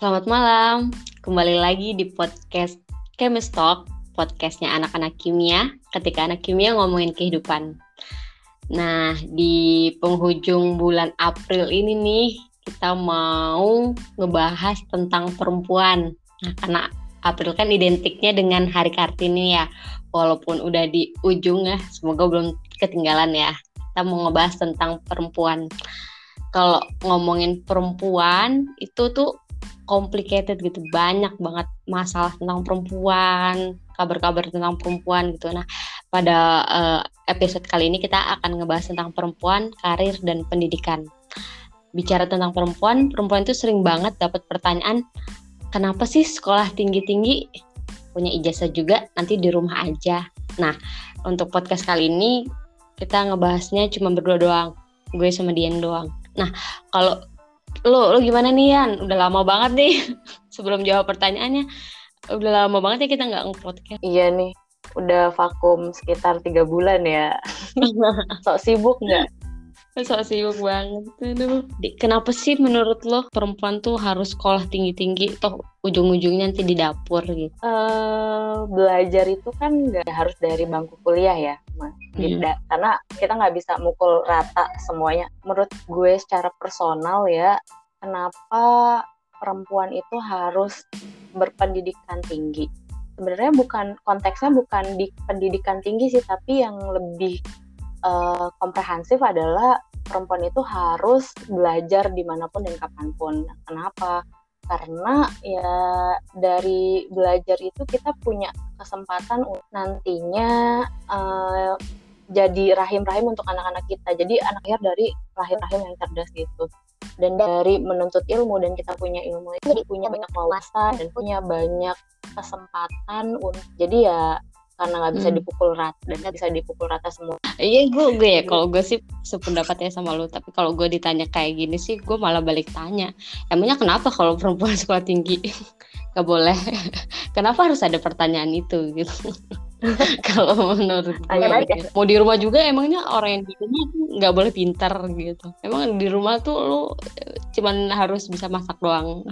Selamat malam, kembali lagi di podcast Chemist Talk, podcastnya anak-anak kimia, ketika anak kimia ngomongin kehidupan. Nah, di penghujung bulan April ini nih, kita mau ngebahas tentang perempuan. Nah, karena April kan identiknya dengan Hari Kartini ya, walaupun udah di ujung ya, semoga belum ketinggalan ya. Kita mau ngebahas tentang perempuan kalau ngomongin perempuan itu tuh complicated gitu banyak banget masalah tentang perempuan kabar-kabar tentang perempuan gitu. Nah pada uh, episode kali ini kita akan ngebahas tentang perempuan karir dan pendidikan. Bicara tentang perempuan perempuan itu sering banget dapat pertanyaan kenapa sih sekolah tinggi-tinggi? Punya ijazah juga nanti di rumah aja. Nah untuk podcast kali ini kita ngebahasnya cuma berdua doang gue sama Dian doang. Nah, kalau lo lo gimana nih Yan? Udah lama banget nih sebelum jawab pertanyaannya. Udah lama banget ya kita nggak nge-podcast. Iya nih, udah vakum sekitar tiga bulan ya. Sok sibuk nggak? Sok sibuk banget. Aduh. Kenapa sih menurut lo perempuan tuh harus sekolah tinggi-tinggi? Toh ujung-ujungnya nanti di dapur gitu. Uh, belajar itu kan nggak harus dari bangku kuliah ya, mas. Hmm. Karena kita nggak bisa mukul rata semuanya. Menurut gue secara personal ya, kenapa perempuan itu harus berpendidikan tinggi? Sebenarnya bukan konteksnya bukan di pendidikan tinggi sih, tapi yang lebih uh, komprehensif adalah perempuan itu harus belajar di mana pun dan kapan pun. Kenapa? Karena ya dari belajar itu kita punya kesempatan nantinya uh, jadi rahim-rahim untuk anak-anak kita. Jadi anak lahir dari rahim-rahim yang cerdas gitu. Dan dari menuntut ilmu dan kita punya ilmu itu punya banyak wawasan dan punya banyak kesempatan untuk jadi ya karena nggak bisa hmm. dipukul rata dan nggak bisa dipukul rata semua. Iya gue gue ya kalau gue sih sependapatnya sama lu tapi kalau gue ditanya kayak gini sih gue malah balik tanya emangnya kenapa kalau perempuan sekolah tinggi nggak boleh kenapa harus ada pertanyaan itu gitu kalau menurut gue gitu. mau di rumah juga emangnya orang yang di rumah nggak boleh pintar gitu. Emang di rumah tuh lu eh, cuman harus bisa masak doang.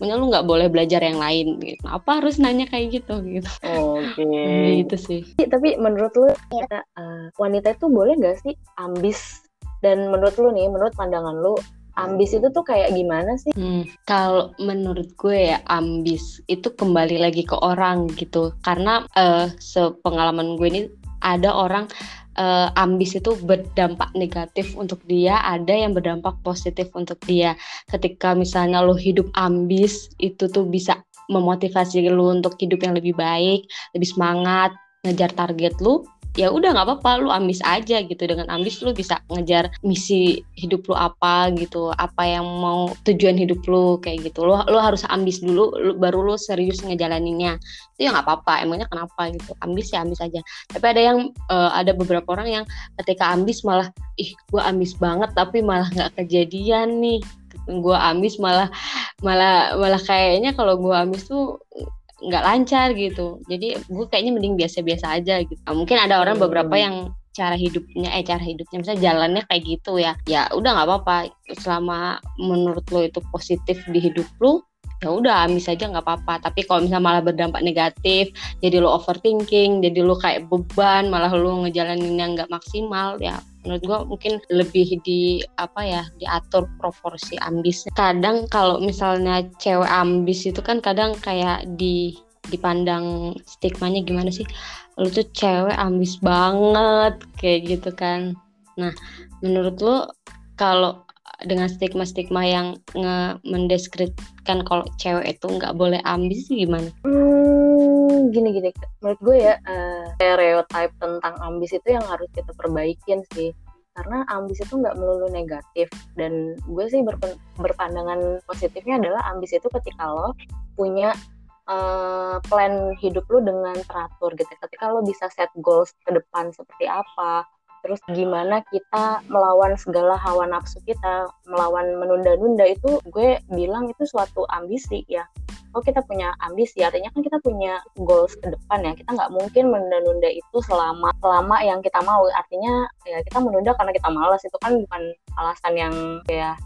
Emangnya lu nggak boleh belajar yang lain gitu. Apa harus nanya kayak gitu gitu. Oke. Okay. gitu sih. Tapi menurut lu ya, uh, wanita itu boleh nggak sih ambis? Dan menurut lu nih menurut pandangan lu ambis itu tuh kayak gimana sih? Hmm, kalau menurut gue ya ambis itu kembali lagi ke orang gitu. Karena uh, sepengalaman gue ini ada orang uh, ambis itu berdampak negatif untuk dia, ada yang berdampak positif untuk dia. Ketika misalnya lo hidup ambis, itu tuh bisa memotivasi lo untuk hidup yang lebih baik, lebih semangat, ngejar target lo ya udah nggak apa-apa lu ambis aja gitu. Dengan ambis lu bisa ngejar misi hidup lu apa gitu apa yang mau tujuan hidup lu kayak gitu. Lu lu harus ambis dulu lu, baru lu serius ngejalaninnya. Itu ya nggak apa-apa emangnya kenapa gitu? Ambis ya ambis aja. Tapi ada yang uh, ada beberapa orang yang ketika ambis malah ih gue ambis banget tapi malah nggak kejadian nih. Gue ambis malah malah malah kayaknya kalau gue ambis tuh nggak lancar gitu. Jadi gue kayaknya mending biasa-biasa aja gitu. Nah, mungkin ada orang beberapa hmm. yang cara hidupnya eh cara hidupnya misalnya jalannya kayak gitu ya. Ya udah nggak apa-apa. Selama menurut lo itu positif di hidup lo ya udah amis aja nggak apa-apa. Tapi kalau misalnya malah berdampak negatif jadi lo overthinking jadi lo kayak beban malah lo ngejalanin yang nggak maksimal ya menurut gue mungkin lebih di apa ya diatur proporsi ambis kadang kalau misalnya cewek ambis itu kan kadang kayak di dipandang stigmanya gimana sih? Lu tuh cewek ambis banget kayak gitu kan. Nah menurut lu kalau dengan stigma-stigma yang nge mendeskripsikan kalau cewek itu nggak boleh ambis gimana? Hmm, gini gini, menurut gue ya uh, stereotype tentang ambis itu yang harus kita perbaikin sih. Karena ambis itu nggak melulu negatif dan gue sih berpandangan positifnya adalah ambis itu ketika lo punya uh, plan hidup lo dengan teratur gitu. Ketika lo bisa set goals ke depan seperti apa, terus gimana kita melawan segala hawa nafsu kita melawan menunda-nunda itu gue bilang itu suatu ambisi ya oh kita punya ambisi artinya kan kita punya goals ke depan ya kita nggak mungkin menunda-nunda itu selama selama yang kita mau artinya ya kita menunda karena kita malas itu kan bukan alasan yang ya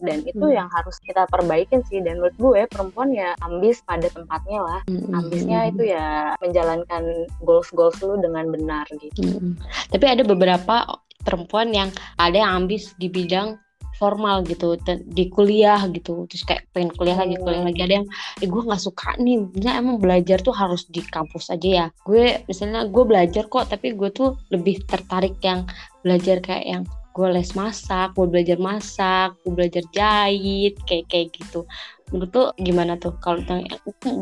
dan itu hmm. yang harus kita perbaikin sih dan menurut gue perempuan ya ambis pada tempatnya lah hmm. ambisnya itu ya menjalankan goals goals lu dengan benar gitu hmm. tapi ada beberapa perempuan yang ada yang ambis di bidang formal gitu di kuliah gitu terus kayak pengen kuliah lagi kuliah lagi. Ada yang eh, gue nggak suka nih. Misalnya emang belajar tuh harus di kampus aja ya. Gue misalnya gue belajar kok tapi gue tuh lebih tertarik yang belajar kayak yang gue les masak gue belajar masak gue belajar jahit kayak kayak gitu. Menurut tuh gimana tuh? Kalau tentang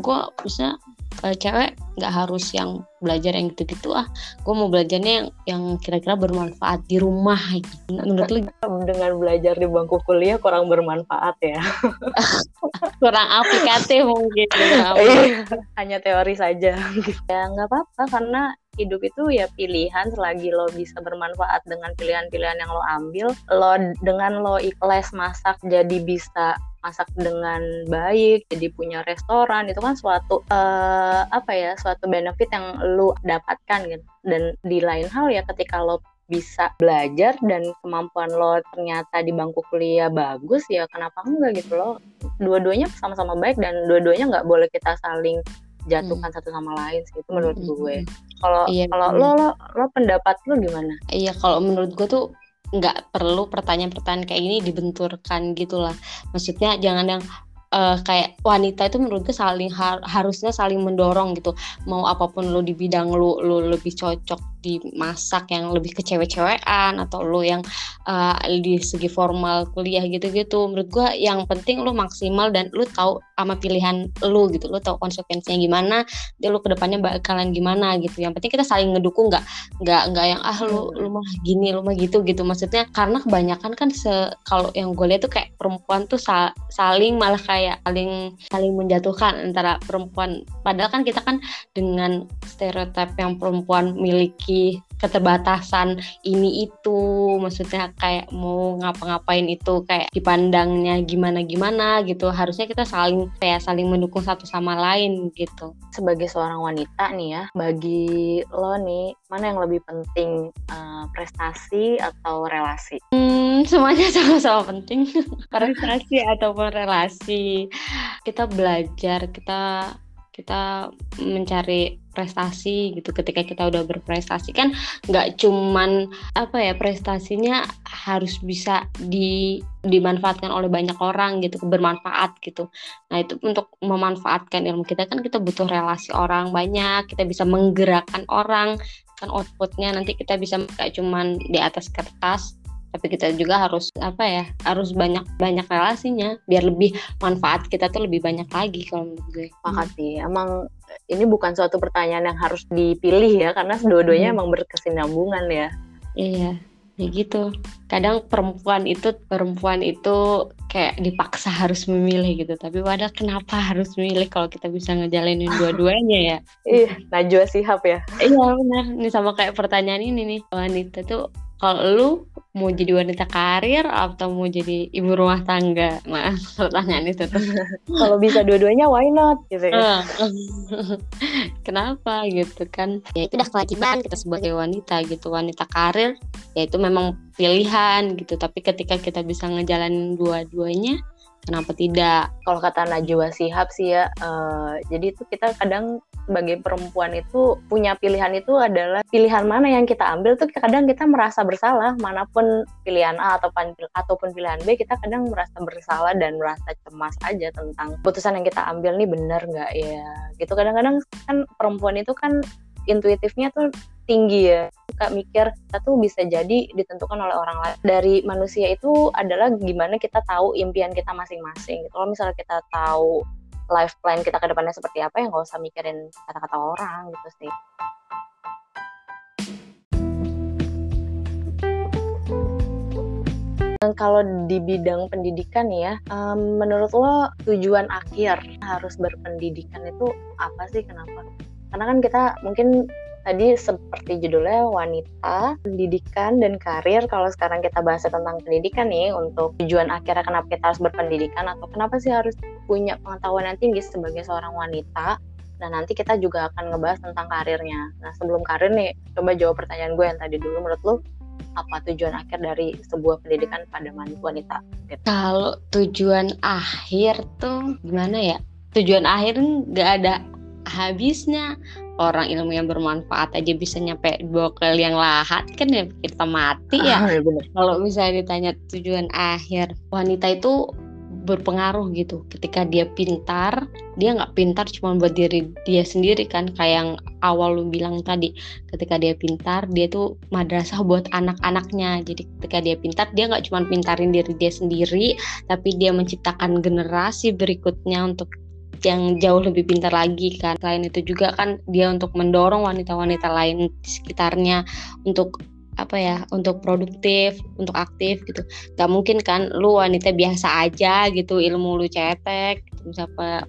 gue bisa uh, cewek nggak harus yang belajar yang gitu-gitu ah. Gue mau belajarnya yang yang kira-kira bermanfaat di rumah gitu. menurut lu dengan belajar di bangku kuliah kurang bermanfaat ya? Kurang aplikatif mungkin iya, hanya teori saja. Ya nggak apa-apa karena hidup itu ya pilihan selagi lo bisa bermanfaat dengan pilihan-pilihan yang lo ambil lo dengan lo ikhlas masak jadi bisa masak dengan baik jadi punya restoran itu kan suatu uh, apa ya suatu benefit yang lo dapatkan gitu. Dan di lain hal ya ketika lo bisa belajar dan kemampuan lo ternyata di bangku kuliah bagus ya kenapa enggak gitu lo. Dua-duanya sama-sama baik dan dua-duanya nggak boleh kita saling jatuhkan hmm. satu sama lain sih itu menurut hmm. gue. kalau iya, kalau lo, lo lo pendapat lo gimana? Iya kalau menurut gue tuh nggak perlu pertanyaan-pertanyaan kayak ini dibenturkan gitulah. Maksudnya jangan yang uh, kayak wanita itu menurut gue saling har harusnya saling mendorong gitu. Mau apa pun lo di bidang lo lo lebih cocok di masak yang lebih ke cewek-cewekan atau lo yang uh, di segi formal kuliah gitu-gitu. Menurut gue yang penting lo maksimal dan lo tahu sama pilihan lo gitu. Lo tahu konsekuensinya gimana dia lo ke depannya bakalan gimana gitu. Yang penting kita saling ngedukung nggak nggak nggak yang ah lo lo mah gini lo mah gitu gitu. Maksudnya karena kebanyakan kan se kalau yang gue lihat tuh kayak perempuan tuh sa saling malah kayak saling saling menjatuhkan antara perempuan. Padahal kan kita kan dengan stereotip yang perempuan miliki keterbatasan ini itu. Maksudnya kayak mau ngapa-ngapain itu kayak dipandangnya gimana gimana gitu. Harusnya kita saling kayak saling mendukung satu sama lain gitu. Sebagai seorang wanita nih ya bagi lo nih mana yang lebih penting uh, prestasi atau relasi? Hmm, semuanya sama-sama penting. Prestasi ataupun relasi. Kita belajar kita kita mencari prestasi gitu. Ketika kita udah berprestasi kan nggak cuman apa ya prestasinya harus bisa di dimanfaatkan oleh banyak orang gitu bermanfaat gitu. Nah itu untuk memanfaatkan ilmu kita kan kita butuh relasi orang banyak kita bisa menggerakkan orang kan outputnya nanti kita bisa nggak cuman di atas kertas tapi kita juga harus apa ya harus banyak banyak relasinya. Biar lebih manfaat kita tuh lebih banyak lagi kalau menurut gue. Sepakat sih emang ini bukan suatu pertanyaan yang harus dipilih ya karena dua-duanya hmm. emang berkesinambungan ya. Iya ya gitu. Kadang perempuan itu perempuan itu kayak dipaksa harus memilih gitu. Tapi wadah kenapa harus memilih kalau kita bisa ngejalanin dua-duanya ya? Iya Najwa Sihab ya. Iya benar. Ini sama kayak pertanyaan ini nih. Wanita tuh kalau lu mau jadi wanita karir atau mau jadi ibu rumah tangga? Nah, pertanyaan itu tuh. Kalau bisa dua-duanya, why not? Gitu ya. Kenapa gitu kan? Ya itu udah kewajiban kita sebagai wanita gitu. Wanita karir, ya itu memang pilihan gitu. Tapi ketika kita bisa ngejalanin dua-duanya, kenapa tidak? Kalau kata Najwa Sihab sih ya uh, jadi itu kita kadang sebagai perempuan itu punya pilihan itu adalah pilihan mana yang kita ambil tuh kadang kita merasa bersalah. Mana pun pilihan A atau ataupun pilihan B kita kadang merasa bersalah dan merasa cemas aja tentang putusan yang kita ambil nih bener nggak ya? Gitu kadang-kadang kan perempuan itu kan intuitifnya tuh tinggi ya suka mikir kita tuh bisa jadi ditentukan oleh orang lain dari manusia itu adalah gimana kita tahu impian kita masing-masing gitu. kalau misalnya kita tahu life plan kita ke depannya seperti apa ya nggak usah mikirin kata-kata orang gitu sih Kalau di bidang pendidikan ya, um, menurut lo tujuan akhir harus berpendidikan itu apa sih? Kenapa? Karena kan kita mungkin tadi seperti judulnya wanita, pendidikan dan karir. Kalau sekarang kita bahas tentang pendidikan nih untuk tujuan akhirnya kenapa kita harus berpendidikan atau kenapa sih harus punya pengetahuan yang tinggi sebagai seorang wanita dan nanti kita juga akan ngebahas tentang karirnya. Nah sebelum karir nih, coba jawab pertanyaan gue yang tadi dulu. Menurut lu apa tujuan akhir dari sebuah pendidikan pada wanita? Gitu. Kalau tujuan akhir tuh gimana ya? Tujuan akhir nggak ada habisnya. Orang ilmu yang bermanfaat aja bisa nyampe dua kali yang lahat kan ya kita mati ya. Ah, ya Kalau misalnya ditanya tujuan akhir wanita itu berpengaruh gitu. Ketika dia pintar dia nggak pintar cuma buat diri dia sendiri kan. Kayak yang awal lu bilang tadi ketika dia pintar dia tuh madrasah buat anak-anaknya. Jadi ketika dia pintar dia nggak cuma pintarin diri dia sendiri tapi dia menciptakan generasi berikutnya untuk yang jauh lebih pintar lagi kan. Selain itu juga kan dia untuk mendorong wanita-wanita lain di sekitarnya untuk apa ya untuk produktif untuk aktif gitu. Gak mungkin kan lu wanita biasa aja gitu ilmu lu cetek gitu, apa,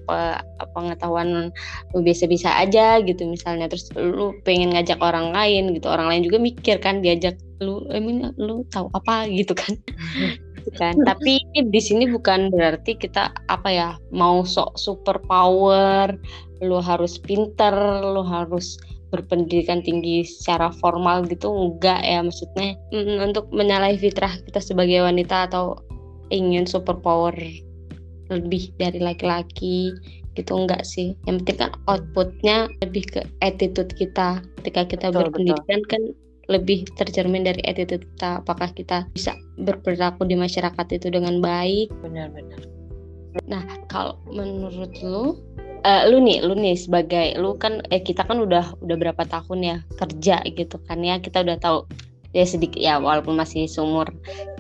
pengetahuan lu biasa-biasa aja gitu misalnya. Terus lu pengen ngajak orang lain gitu. Orang lain juga mikir kan diajak lu emang lu tahu apa? gitu kan gitu kan. Tapi di sini bukan berarti kita apa ya mau sok super power lu harus pinter lu harus berpendidikan tinggi secara formal gitu enggak ya. Maksudnya mm, untuk menyalahi fitrah kita sebagai wanita atau ingin superpower lebih dari laki-laki gitu enggak sih. Yang penting kan outputnya lebih ke attitude kita. Ketika kita betul, berpendidikan betul. kan lebih tercermin dari attitude kita apakah kita bisa berperilaku di masyarakat itu dengan baik. Benar-benar nah kalau menurut lu uh, lu nih lu nih sebagai lu kan eh kita kan udah udah berapa tahun ya kerja gitu kan ya kita udah tahu ya sedikit ya walaupun masih sumur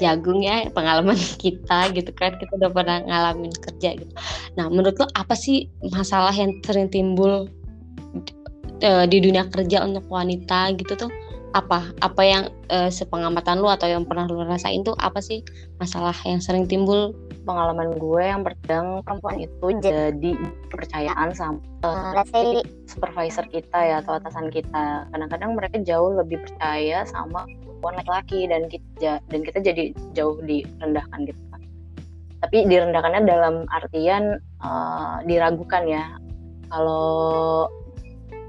jagung ya pengalaman kita gitu kan kita udah pernah ngalamin kerja gitu. Nah menurut lu apa sih masalah yang sering timbul uh, di dunia kerja untuk wanita gitu tuh apa apa yang uh, sepengamatan lu atau yang pernah lu rasain tuh apa sih masalah yang sering timbul? Pengalaman gue yang berdang perempuan itu jadi kepercayaan sama uh, let's say supervisor kita ya atau atasan kita. Kadang-kadang mereka jauh lebih percaya sama perempuan laki-laki dan kita dan kita jadi jauh direndahkan gitu kan tapi direndahkannya dalam artian uh, diragukan ya. Kalau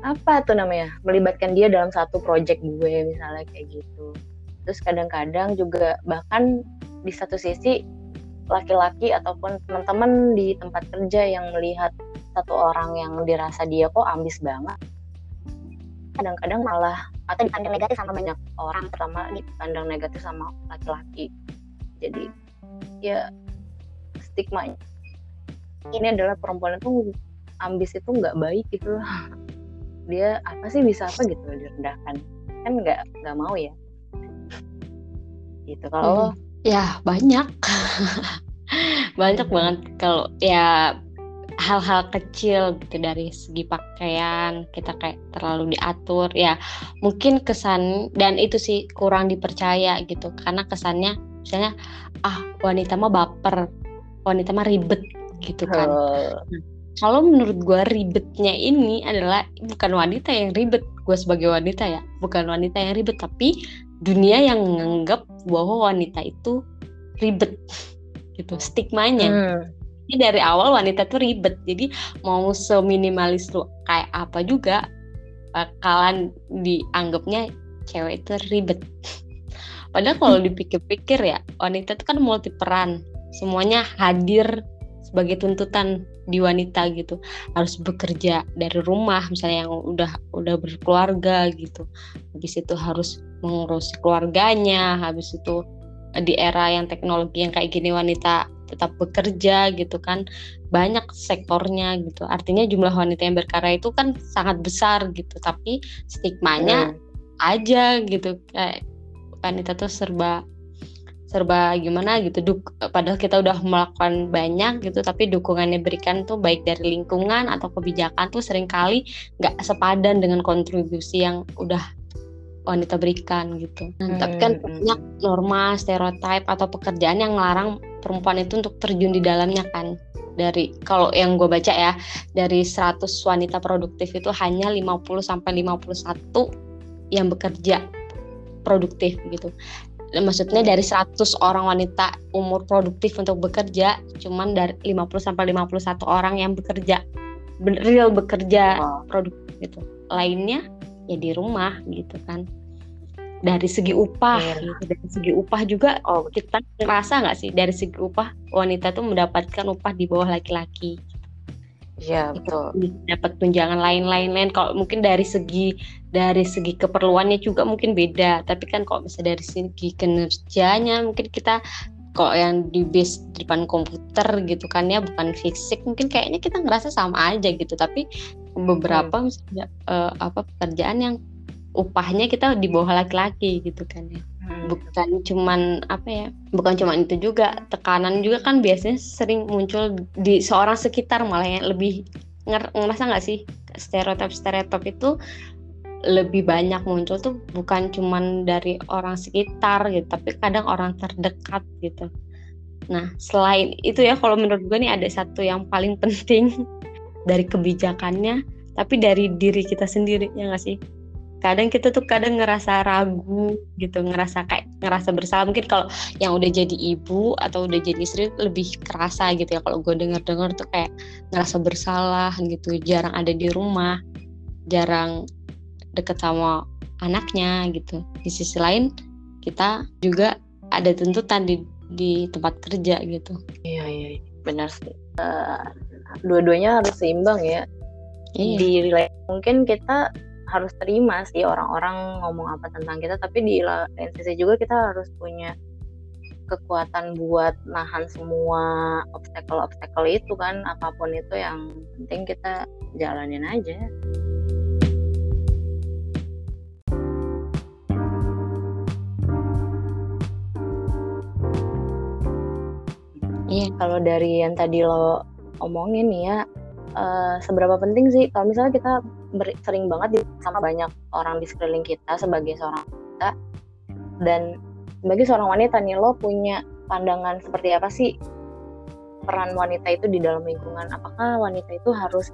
apa tuh namanya? Melibatkan dia dalam satu project gue misalnya kayak gitu. Terus kadang-kadang juga bahkan di satu sisi laki-laki ataupun teman-teman di tempat kerja yang melihat satu orang yang dirasa dia kok ambis banget kadang-kadang malah atau dipandang negatif sama banyak orang terutama dipandang negatif sama laki-laki. Jadi ya stigma ini adalah perempuan itu ambis itu nggak baik gitu loh dia apa sih bisa apa gitu direndahkan. Kan nggak nggak mau ya. Gitu kalau hmm. ya banyak. Banyak banget. Kalau ya hal-hal kecil gitu dari segi pakaian kita kayak terlalu diatur ya mungkin kesan dan itu sih kurang dipercaya gitu. Karena kesannya misalnya ah wanita mah baper wanita mah ribet gitu kan. Uh kalau menurut gue ribetnya ini adalah bukan wanita yang ribet gue sebagai wanita ya bukan wanita yang ribet tapi dunia yang menganggap bahwa wanita itu ribet gitu stigmanya. Hmm. ini dari awal wanita tuh ribet jadi mau seminimalis lu kayak apa juga bakalan dianggapnya cewek itu ribet. Padahal kalau dipikir-pikir ya wanita itu kan multi peran semuanya hadir sebagai tuntutan di wanita gitu harus bekerja dari rumah misalnya yang udah udah berkeluarga gitu habis itu harus mengurus keluarganya habis itu di era yang teknologi yang kayak gini wanita tetap bekerja gitu kan banyak sektornya gitu artinya jumlah wanita yang berkarya itu kan sangat besar gitu tapi stigmanya hmm. aja gitu kayak wanita tuh serba serba gimana gitu duk padahal kita udah melakukan banyak gitu tapi dukungan yang diberikan tuh baik dari lingkungan atau kebijakan tuh sering kali nggak sepadan dengan kontribusi yang udah wanita berikan gitu. Nah, hmm. Tapi kan banyak norma, stereotip atau pekerjaan yang melarang perempuan itu untuk terjun di dalamnya kan. Dari kalau yang gue baca ya, dari 100 wanita produktif itu hanya 50 sampai 51 yang bekerja produktif gitu maksudnya dari 100 orang wanita umur produktif untuk bekerja cuman dari 50 sampai 51 orang yang bekerja real bekerja wow. produktif gitu lainnya ya di rumah gitu kan dari segi upah yeah. gitu. dari segi upah juga oh kita ngerasa nggak sih dari segi upah wanita tuh mendapatkan upah di bawah laki-laki Iya betul. Dapat tunjangan lain-lain lain. Kalau mungkin dari segi dari segi keperluannya juga mungkin beda. Tapi kan kalau misalnya dari segi kinerjanya mungkin kita kok yang di base di depan komputer gitu kan ya bukan fisik mungkin kayaknya kita ngerasa sama aja gitu tapi beberapa hmm. misalnya uh, apa pekerjaan yang upahnya kita di bawah laki-laki gitu kan ya. Hmm. bukan cuman apa ya bukan cuman itu juga tekanan juga kan biasanya sering muncul di seorang sekitar malah yang lebih ngerasa nggak sih stereotip stereotip itu lebih banyak muncul tuh bukan cuman dari orang sekitar gitu tapi kadang orang terdekat gitu. Nah selain itu ya kalau menurut gue nih ada satu yang paling penting dari kebijakannya tapi dari diri kita sendiri ya nggak sih kadang kita tuh kadang ngerasa ragu gitu ngerasa kayak ngerasa bersalah. Mungkin kalau yang udah jadi ibu atau udah jadi istri lebih kerasa gitu ya. Kalau gue denger dengar tuh kayak ngerasa bersalah gitu jarang ada di rumah jarang deket sama anaknya gitu. Di sisi lain kita juga ada tuntutan di di tempat kerja gitu. Iya iya, iya. benar sih. Uh, dua-duanya harus seimbang ya. Iya. di mungkin kita harus terima sih orang-orang ngomong apa tentang kita tapi di lain sisi juga kita harus punya kekuatan buat nahan semua obstacle-obstacle itu kan apa pun itu yang penting kita jalanin aja. Iya, kalau dari yang tadi lo omongin ya, uh, seberapa penting sih kalau misalnya kita sering banget sama banyak orang di sekeliling kita sebagai seorang wanita. Dan sebagai seorang wanita nih lo punya pandangan seperti apa sih peran wanita itu di dalam lingkungan? Apakah wanita itu harus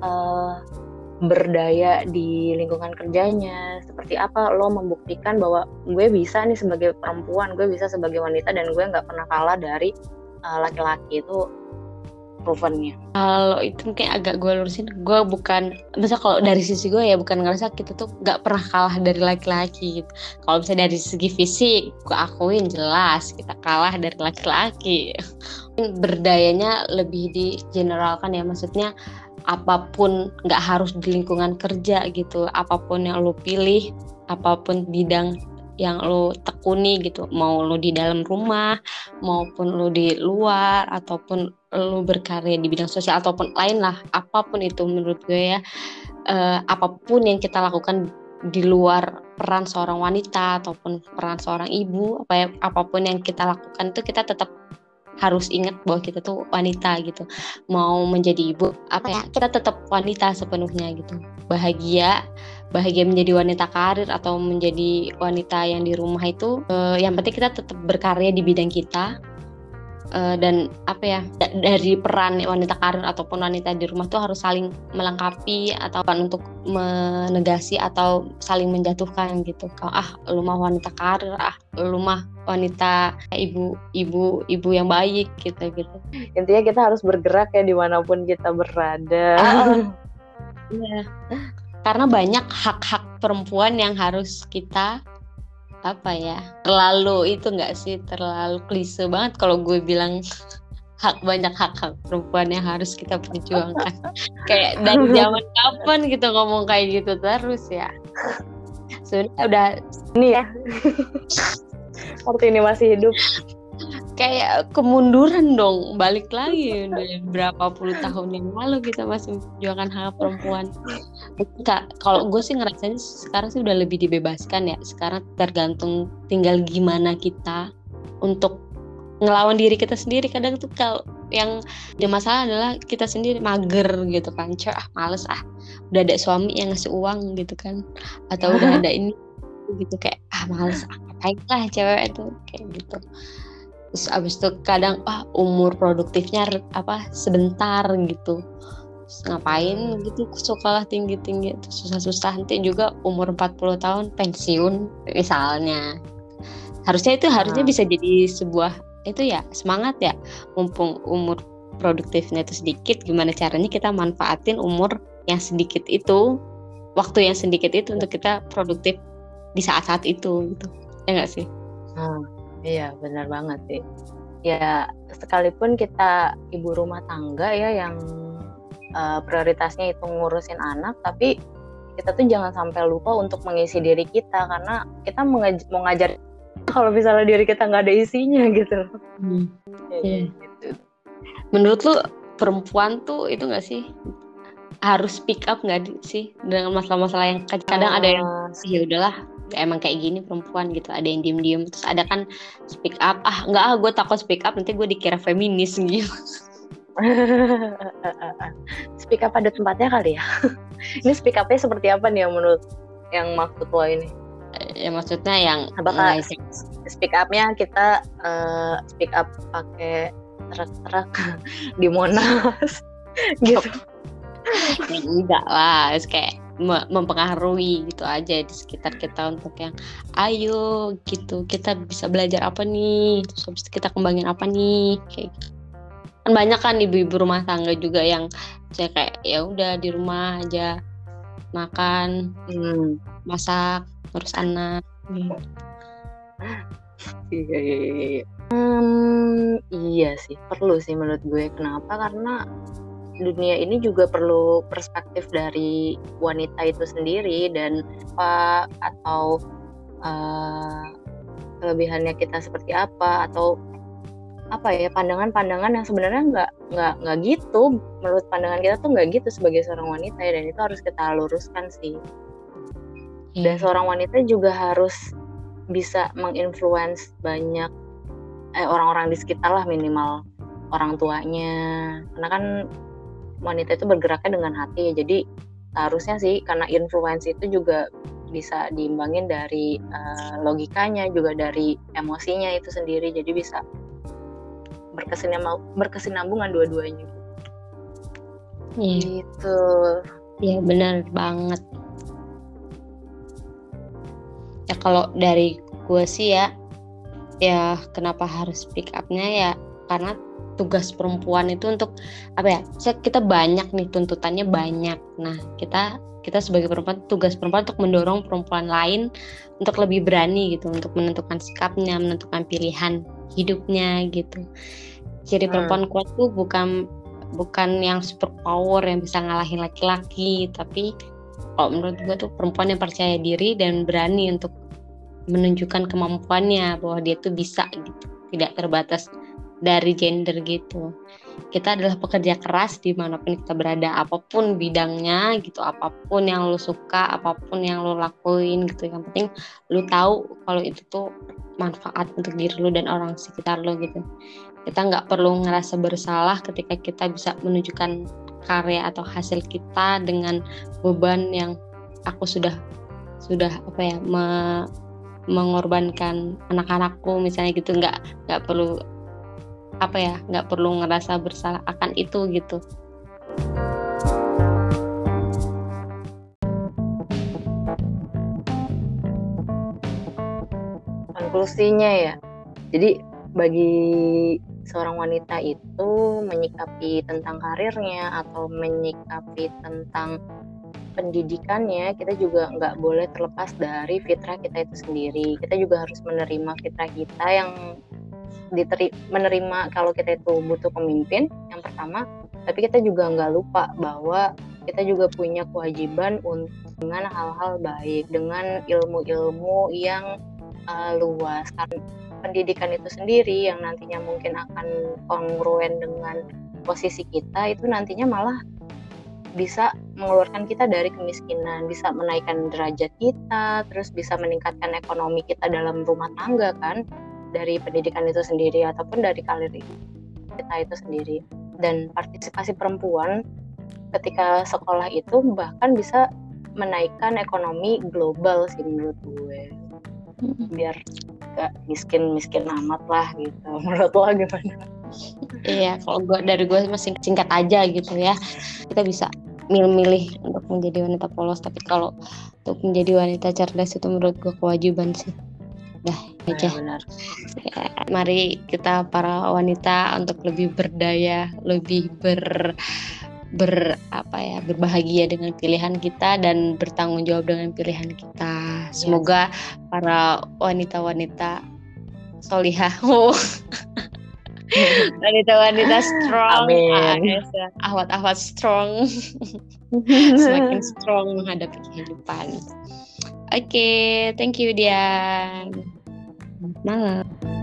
uh, berdaya di lingkungan kerjanya? Seperti apa lo membuktikan bahwa gue bisa nih sebagai perempuan gue bisa sebagai wanita dan gue nggak pernah kalah dari eh, laki-laki uh, itu provennya kalau itu mungkin agak gue lurusin gue bukan misal kalau dari sisi gue ya bukan ngerasa kita tuh nggak pernah kalah dari laki-laki gitu. kalau misalnya dari segi fisik gue akuin jelas kita kalah dari laki-laki berdayanya lebih di generalkan ya maksudnya apa pun nggak harus di lingkungan kerja gitu apa pun yang lo pilih apa pun bidang yang lo tekuni gitu mau lo di dalam rumah maupun lo di luar ataupun lo berkarya di bidang sosial ataupun lain lah apa pun itu menurut gue ya uh, apa pun yang kita lakukan di luar peran seorang wanita ataupun peran seorang ibu apa ya, apa pun yang kita lakukan itu kita tetap harus ingat bahwa kita tuh wanita gitu. Mau menjadi ibu apa ya kita tetap wanita sepenuhnya gitu. Bahagia bahagia menjadi wanita karir atau menjadi wanita yang di rumah itu uh, yang penting kita tetap berkarya di bidang kita uh, dan apa ya dari peran wanita karir ataupun wanita di rumah tuh harus saling melengkapi atau kan untuk menegasi atau saling menjatuhkan gitu. Kalau ah lu mah wanita karir ah lu mah wanita ibu ibu ibu yang baik gitu gitu. Intinya kita harus bergerak ya di mana pun kita berada. Ah, iya. Karena banyak hak-hak perempuan yang harus kita apa ya? Terlalu itu enggak sih? Terlalu klise banget kalau gue bilang hak banyak hak-hak perempuan yang harus kita perjuangkan. Kayak dari zaman kapan gitu ngomong kayak gitu terus ya? Sebenarnya udah ini ya. Waktu ini masih hidup kayak kemunduran dong balik lagi udah berapa puluh tahun yang lalu kita masih memperjuangkan hak perempuan. Kita kalau gue sih ngerasanya sekarang sih udah lebih dibebaskan ya. Sekarang tergantung tinggal gimana kita untuk ngelawan diri kita sendiri. Kadang tuh kalau yang ada masalah adalah kita sendiri mager gitu kan. Cah ah males ah udah ada suami yang ngasih uang gitu kan. Atau udah ada ini gitu kayak ah males ah ngapain lah cewek itu kayak gitu terus abis itu kadang ah umur produktifnya apa sebentar gitu. Terus ngapain gitu sekolah tinggi tinggi susah susah nanti juga umur 40 tahun pensiun misalnya. Harusnya itu harusnya bisa jadi sebuah itu ya semangat ya. Mumpung umur produktifnya itu sedikit gimana caranya kita manfaatin umur yang sedikit itu waktu yang sedikit itu untuk kita produktif di saat-saat itu gitu. Ya nggak sih? Hmm, iya benar banget sih ya sekalipun kita ibu rumah tangga ya yang uh, prioritasnya itu ngurusin anak tapi kita tuh jangan sampai lupa untuk mengisi diri kita karena kita mau ngajar kalau misalnya diri kita nggak ada isinya gitu hmm. ya, yeah. gitu. menurut lu perempuan tuh itu nggak sih harus speak up nggak sih dengan masalah-masalah yang kadang uh, ada yang ah. ya udahlah emang kayak gini perempuan gitu ada yang diem-diem. Terus ada kan speak up. Ah nggak ah gue takut speak up nanti gue dikira feminis gitu. Speak up ada tempatnya kali ya? Ini speak upnya seperti apa nih yang menurut yang maksud lo ini? Ya maksudnya yang apakah speak upnya kita uh, speak up pakai truk-truk di Monas. Gitu. Enggak lah kayak mempengaruhi gitu aja di sekitar kita untuk yang ayo gitu kita bisa belajar apa nih? Terus habis itu kita kembangin apa nih? Kayak gitu. Kan banyak kan ibu-ibu rumah tangga juga yang saya kayak ya udah di rumah aja makan hmm. masak ngurus anak. Hmm. iya iya iya. Hmm, iya sih perlu sih menurut gue. Kenapa? Karena dunia ini juga perlu perspektif dari wanita itu sendiri dan apa atau uh, kelebihannya kita seperti apa atau apa ya pandangan-pandangan yang sebenarnya nggak nggak nggak gitu. Menurut pandangan kita tuh nggak gitu sebagai seorang wanita ya dan itu harus kita luruskan sih. Dan iya. seorang wanita juga harus bisa menginfluence banyak eh, orang-orang di sekitar lah minimal orang tuanya. Karena kan wanita itu bergeraknya dengan hati. Ya jadi harusnya sih karena influence itu juga bisa diimbangin dari uh, logikanya juga dari emosinya itu sendiri. Jadi bisa berkesinambung berkesinambungan dua-duanya. Yeah. gitu. Ya benar banget. Ya kalau dari gue sih ya ya kenapa harus pick upnya ya karena tugas perempuan itu untuk apa ya kita banyak nih tuntutannya banyak. Nah kita kita sebagai perempuan tugas perempuan untuk mendorong perempuan lain untuk lebih berani gitu untuk menentukan sikapnya menentukan pilihan hidupnya gitu. Ciri hmm. perempuan kuat tuh bukan bukan yang super power yang bisa ngalahin laki-laki tapi kalau menurut gue tuh perempuan yang percaya diri dan berani untuk menunjukkan kemampuannya bahwa dia tuh bisa gitu tidak terbatas dari gender gitu. Kita adalah pekerja keras di mana pun kita berada apa pun bidangnya gitu apa pun yang lo suka apa pun yang lo lakuin gitu. Yang penting lo tahu kalau itu tuh manfaat untuk diri lo dan orang sekitar lo gitu. Kita nggak perlu ngerasa bersalah ketika kita bisa menunjukkan karya atau hasil kita dengan beban yang aku sudah sudah apa ya me, mengorbankan anak-anakku misalnya gitu. Nggak nggak perlu apa ya nggak perlu ngerasa bersalah akan itu gitu. Konklusinya ya jadi bagi seorang wanita itu menyikapi tentang karirnya atau menyikapi tentang pendidikannya kita juga nggak boleh terlepas dari fitrah kita itu sendiri. Kita juga harus menerima fitrah kita yang diteri menerima kalau kita itu butuh pemimpin yang pertama. Tapi kita juga nggak lupa bahwa kita juga punya kewajiban untuk dengan hal-hal baik dengan ilmu-ilmu yang uh, luas. Karena pendidikan itu sendiri yang nantinya mungkin akan kongruen dengan posisi kita itu nantinya malah bisa mengeluarkan kita dari kemiskinan, bisa menaikkan derajat kita, terus bisa meningkatkan ekonomi kita dalam rumah tangga kan dari pendidikan itu sendiri ataupun dari karir kita itu sendiri. Dan partisipasi perempuan ketika sekolah itu bahkan bisa menaikkan ekonomi global sih menurut gue. Biar gak miskin miskin amat lah gitu. Menurut lo gimana? Iya kalau gue dari gue masih singkat aja gitu ya. Kita bisa milih-milih untuk menjadi wanita polos tapi kalau untuk menjadi wanita cerdas itu menurut gue kewajiban sih Dah, aja. benar. Ya, mari kita para wanita untuk lebih berdaya, lebih ber ber apa ya berbahagia dengan pilihan kita dan bertanggung jawab dengan pilihan kita. Semoga para wanita-wanita solihah, wanita-wanita strong, Amin. ahwat-ahwat strong, semakin strong menghadapi kehidupan. Oke, thank you Dian. Malam.